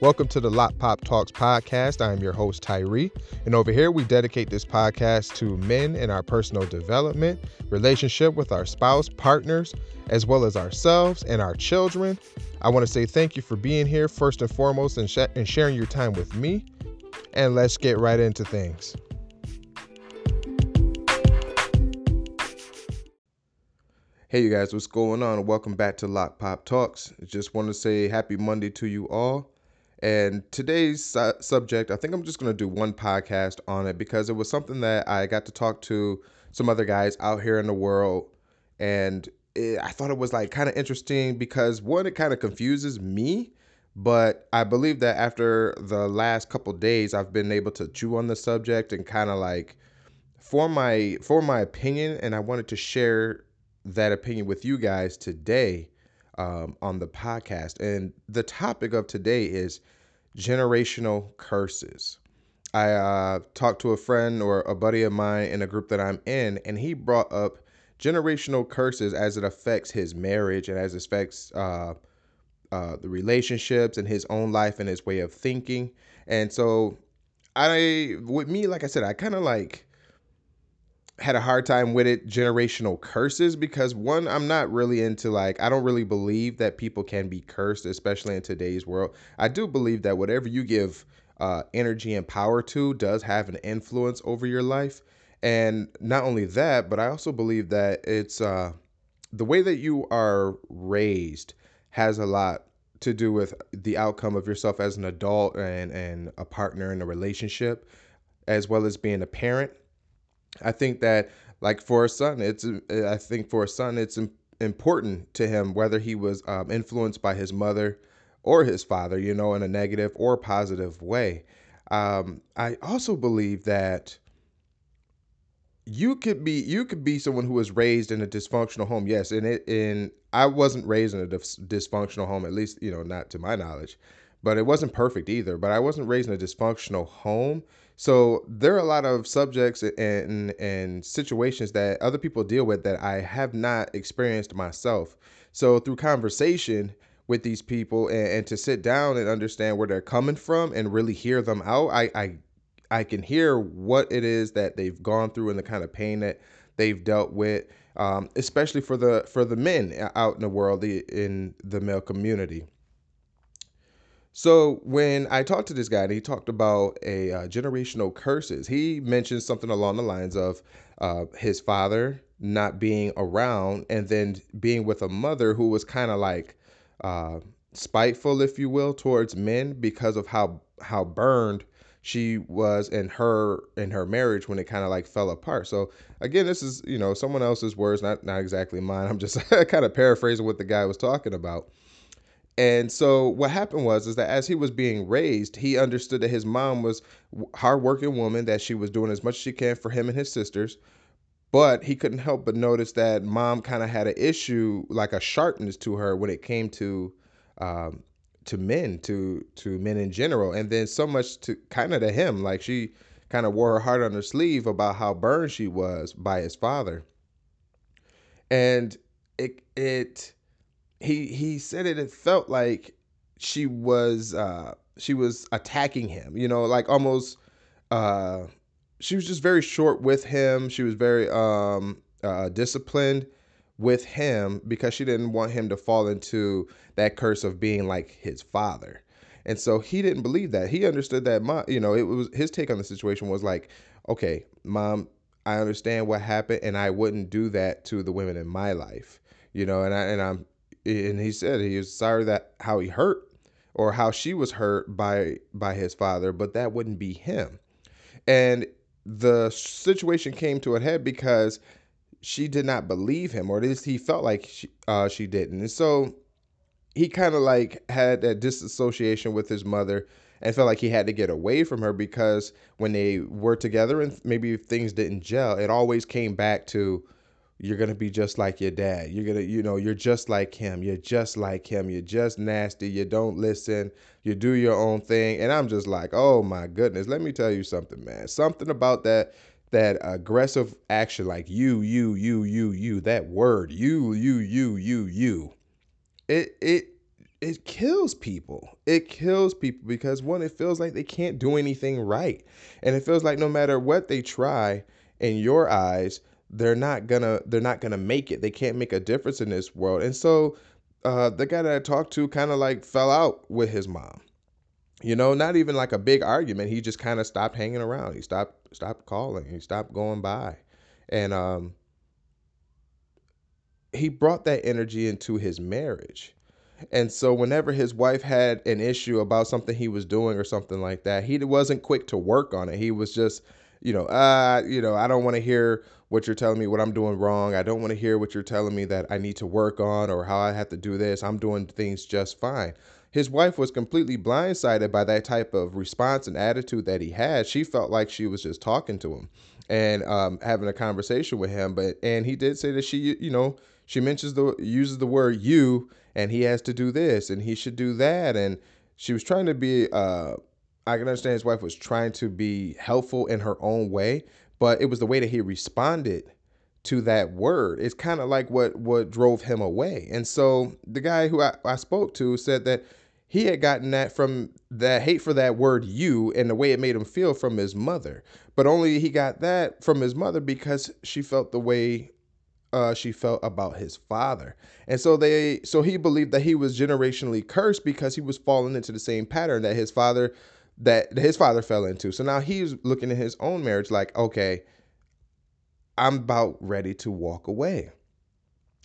Welcome to the Lot Pop Talks podcast. I am your host, Tyree. And over here, we dedicate this podcast to men in our personal development, relationship with our spouse, partners, as well as ourselves and our children. I want to say thank you for being here, first and foremost, and, sh- and sharing your time with me. And let's get right into things. Hey, you guys, what's going on? Welcome back to Lock Pop Talks. Just want to say happy Monday to you all. And today's su- subject, I think I'm just going to do one podcast on it because it was something that I got to talk to some other guys out here in the world. And it, I thought it was like kind of interesting because one, it kind of confuses me. But I believe that after the last couple days, I've been able to chew on the subject and kind of like form my form my opinion. And I wanted to share that opinion with you guys today um, on the podcast. And the topic of today is generational curses. I uh, talked to a friend or a buddy of mine in a group that I'm in, and he brought up generational curses as it affects his marriage and as it affects uh, uh, the relationships and his own life and his way of thinking. And so, I, with me, like I said, I kind of like had a hard time with it generational curses because one i'm not really into like i don't really believe that people can be cursed especially in today's world. I do believe that whatever you give uh, energy and power to does have an influence over your life. And not only that but i also believe that it's uh, the way that you are raised has a lot to do with the outcome of yourself as an adult and, and a partner in a relationship as well as being a parent I think that like for a son, it's I think for a son it's important to him whether he was um, influenced by his mother or his father, you know, in a negative or positive way. Um, I also believe that you could be you could be someone who was raised in a dysfunctional home yes and it in i wasn't raised in a dysfunctional home at least you know not to my knowledge but it wasn't perfect either but i wasn't raised in a dysfunctional home so there are a lot of subjects and and situations that other people deal with that I have not experienced myself. So through conversation with these people and, and to sit down and understand where they're coming from and really hear them out, I, I I can hear what it is that they've gone through and the kind of pain that they've dealt with, um, especially for the for the men out in the world in the male community. So when I talked to this guy, and he talked about a uh, generational curses. He mentioned something along the lines of uh, his father not being around, and then being with a mother who was kind of like uh, spiteful, if you will, towards men because of how how burned she was in her in her marriage when it kind of like fell apart. So again, this is you know someone else's words, not not exactly mine. I'm just kind of paraphrasing what the guy was talking about. And so what happened was is that as he was being raised, he understood that his mom was hardworking woman, that she was doing as much as she can for him and his sisters. But he couldn't help but notice that mom kind of had an issue, like a sharpness to her when it came to um, to men, to to men in general, and then so much to kind of to him, like she kind of wore her heart on her sleeve about how burned she was by his father, and it it he he said it it felt like she was uh she was attacking him you know like almost uh she was just very short with him. She was very um uh disciplined with him because she didn't want him to fall into that curse of being like his father. And so he didn't believe that. He understood that mom, you know it was his take on the situation was like okay mom i understand what happened and i wouldn't do that to the women in my life you know and i and i'm and he said he was sorry that how he hurt or how she was hurt by by his father, but that wouldn't be him. And the situation came to a head because she did not believe him, or at least he felt like she, uh, she didn't. And so he kind of like had that disassociation with his mother and felt like he had to get away from her because when they were together and maybe things didn't gel, it always came back to you're going to be just like your dad. You're going to, you know, you're just like him. You're just like him. You're just nasty. You don't listen. You do your own thing. And I'm just like, oh my goodness. Let me tell you something, man. Something about that that aggressive action like you you you you you that word you you you you you it it it kills people. It kills people because one, it feels like they can't do anything right. And it feels like no matter what they try in your eyes, they're not gonna they're not gonna make it. They can't make a difference in this world. And so uh, the guy that I talked to kind of like fell out with his mom. You know, not even like a big argument. He just kind of stopped hanging around. He stopped stopped calling. He stopped going by. And um he brought that energy into his marriage. And so whenever his wife had an issue about something he was doing or something like that, he wasn't quick to work on it. He was just, you know, uh, you know, I don't want to hear what you're telling me what I'm doing wrong. I don't want to hear what you're telling me that I need to work on or how I have to do this. I'm doing things just fine. His wife was completely blindsided by that type of response and attitude that he had. She felt like she was just talking to him and um, having a conversation with him. But and he did say that she, you know, she mentions the uses the word you, and he has to do this and he should do that, and she was trying to be. Uh, I can understand his wife was trying to be helpful in her own way, but it was the way that he responded to that word. It's kind of like what what drove him away. And so the guy who I, I spoke to said that he had gotten that from that hate for that word you and the way it made him feel from his mother. But only he got that from his mother because she felt the way uh, she felt about his father. And so they so he believed that he was generationally cursed because he was falling into the same pattern that his father that his father fell into. So now he's looking at his own marriage like, okay, I'm about ready to walk away.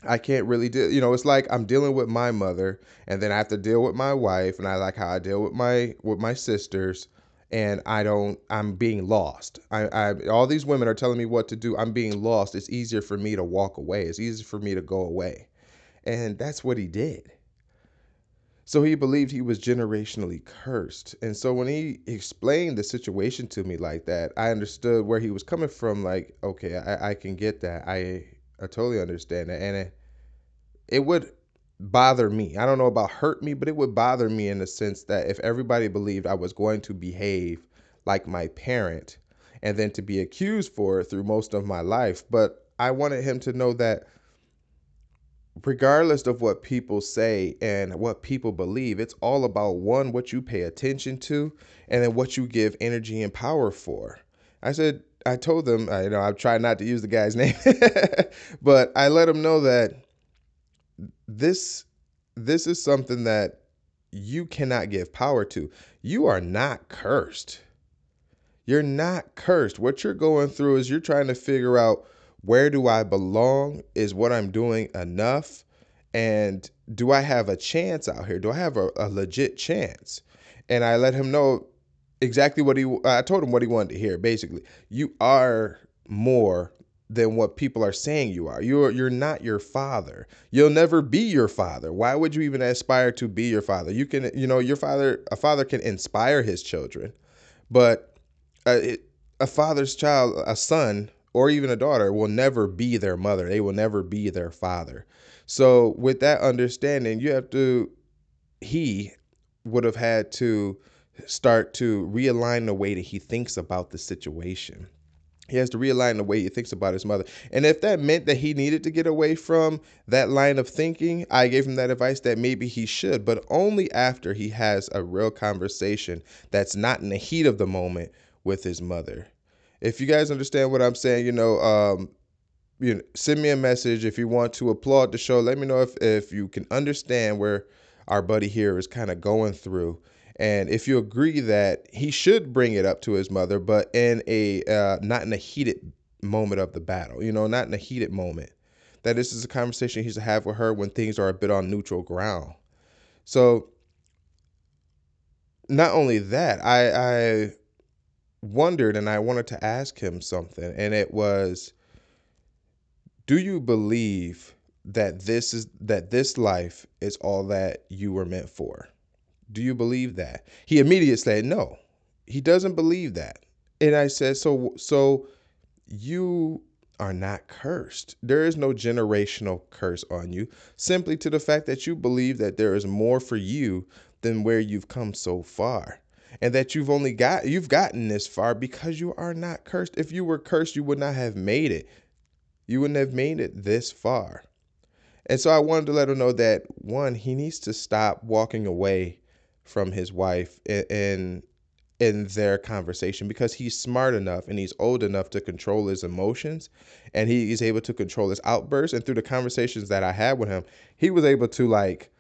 I can't really deal, you know, it's like I'm dealing with my mother and then I have to deal with my wife and I like how I deal with my with my sisters and I don't I'm being lost. I, I all these women are telling me what to do. I'm being lost. It's easier for me to walk away. It's easier for me to go away. And that's what he did. So he believed he was generationally cursed. And so when he explained the situation to me like that, I understood where he was coming from. Like, okay, I, I can get that. I I totally understand that. And it, it would bother me. I don't know about hurt me, but it would bother me in the sense that if everybody believed I was going to behave like my parent and then to be accused for it through most of my life. But I wanted him to know that regardless of what people say and what people believe, it's all about one, what you pay attention to, and then what you give energy and power for. I said, I told them, you know, I've tried not to use the guy's name, but I let him know that this this is something that you cannot give power to. You are not cursed. You're not cursed. What you're going through is you're trying to figure out where do I belong? Is what I'm doing enough? And do I have a chance out here? Do I have a, a legit chance? And I let him know exactly what he I told him what he wanted to hear basically. You are more than what people are saying you are. You're you're not your father. You'll never be your father. Why would you even aspire to be your father? You can you know your father a father can inspire his children, but a, a father's child, a son or even a daughter will never be their mother. They will never be their father. So, with that understanding, you have to, he would have had to start to realign the way that he thinks about the situation. He has to realign the way he thinks about his mother. And if that meant that he needed to get away from that line of thinking, I gave him that advice that maybe he should, but only after he has a real conversation that's not in the heat of the moment with his mother if you guys understand what I'm saying, you know, um, you know, send me a message if you want to applaud the show. Let me know if if you can understand where our buddy here is kind of going through, and if you agree that he should bring it up to his mother, but in a uh, not in a heated moment of the battle, you know, not in a heated moment. That this is a conversation he's to have with her when things are a bit on neutral ground. So, not only that, I I wondered and I wanted to ask him something, and it was Do you believe that this is that this life is all that you were meant for? Do you believe that? He immediately said no. He doesn't believe that. And I said, So so you are not cursed. There is no generational curse on you, simply to the fact that you believe that there is more for you than where you've come so far and that you've only got you've gotten this far because you are not cursed. If you were cursed, you would not have made it. You wouldn't have made it this far. And so I wanted to let her know that one, he needs to stop walking away from his wife in in their conversation because he's smart enough and he's old enough to control his emotions and he is able to control his outbursts and through the conversations that I had with him he was able to like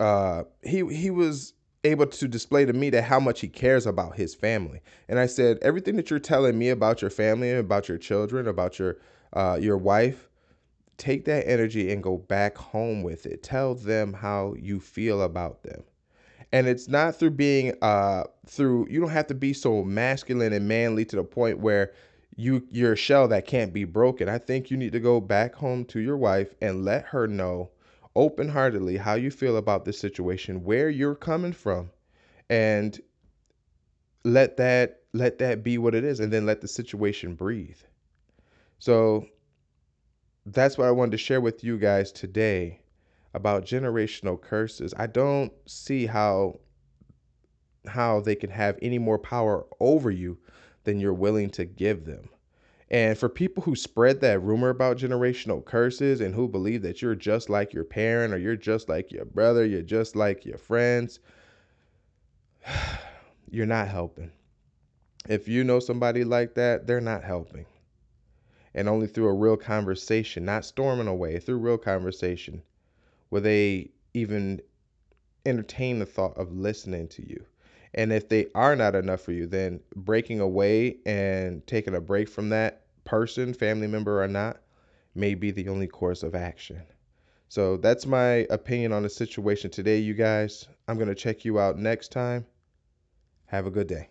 uh he he was able to display to me that how much he cares about his family and I said everything that you're telling me about your family about your children about your uh your wife take that energy and go back home with it. Tell them how you feel about them. And it's not through being uh through you don't have to be so masculine and manly to the point where you you're a shell that can't be broken. I think you need to go back home to your wife and let her know open-heartedly how you feel about this situation, where you're coming from, and let that let that be what it is and then let the situation breathe. So that's what I wanted to share with you guys today about generational curses. I don't see how how they can have any more power over you than you're willing to give them. And for people who spread that rumor about generational curses and who believe that you're just like your parent or you're just like your brother, you're just like your friends, you're not helping. If you know somebody like that, they're not helping and only through a real conversation, not storming away, through real conversation, will they even entertain the thought of listening to you. And if they are not enough for you, then breaking away and taking a break from that person, family member or not, may be the only course of action. So that's my opinion on the situation today, you guys. I'm going to check you out next time. Have a good day.